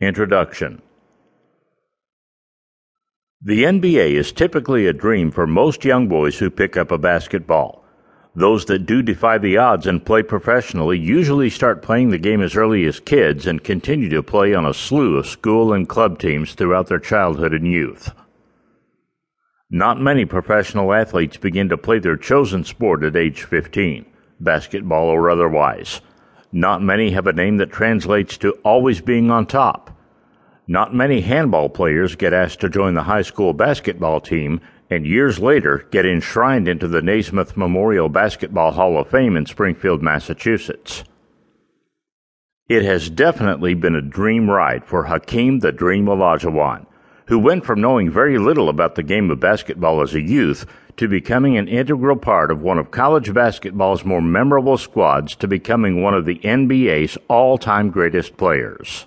Introduction The NBA is typically a dream for most young boys who pick up a basketball. Those that do defy the odds and play professionally usually start playing the game as early as kids and continue to play on a slew of school and club teams throughout their childhood and youth. Not many professional athletes begin to play their chosen sport at age 15, basketball or otherwise. Not many have a name that translates to always being on top. Not many handball players get asked to join the high school basketball team and years later get enshrined into the Naismith Memorial Basketball Hall of Fame in Springfield, Massachusetts. It has definitely been a dream ride for Hakeem the Dream Olajuwon, who went from knowing very little about the game of basketball as a youth to becoming an integral part of one of college basketball's more memorable squads to becoming one of the NBA's all time greatest players.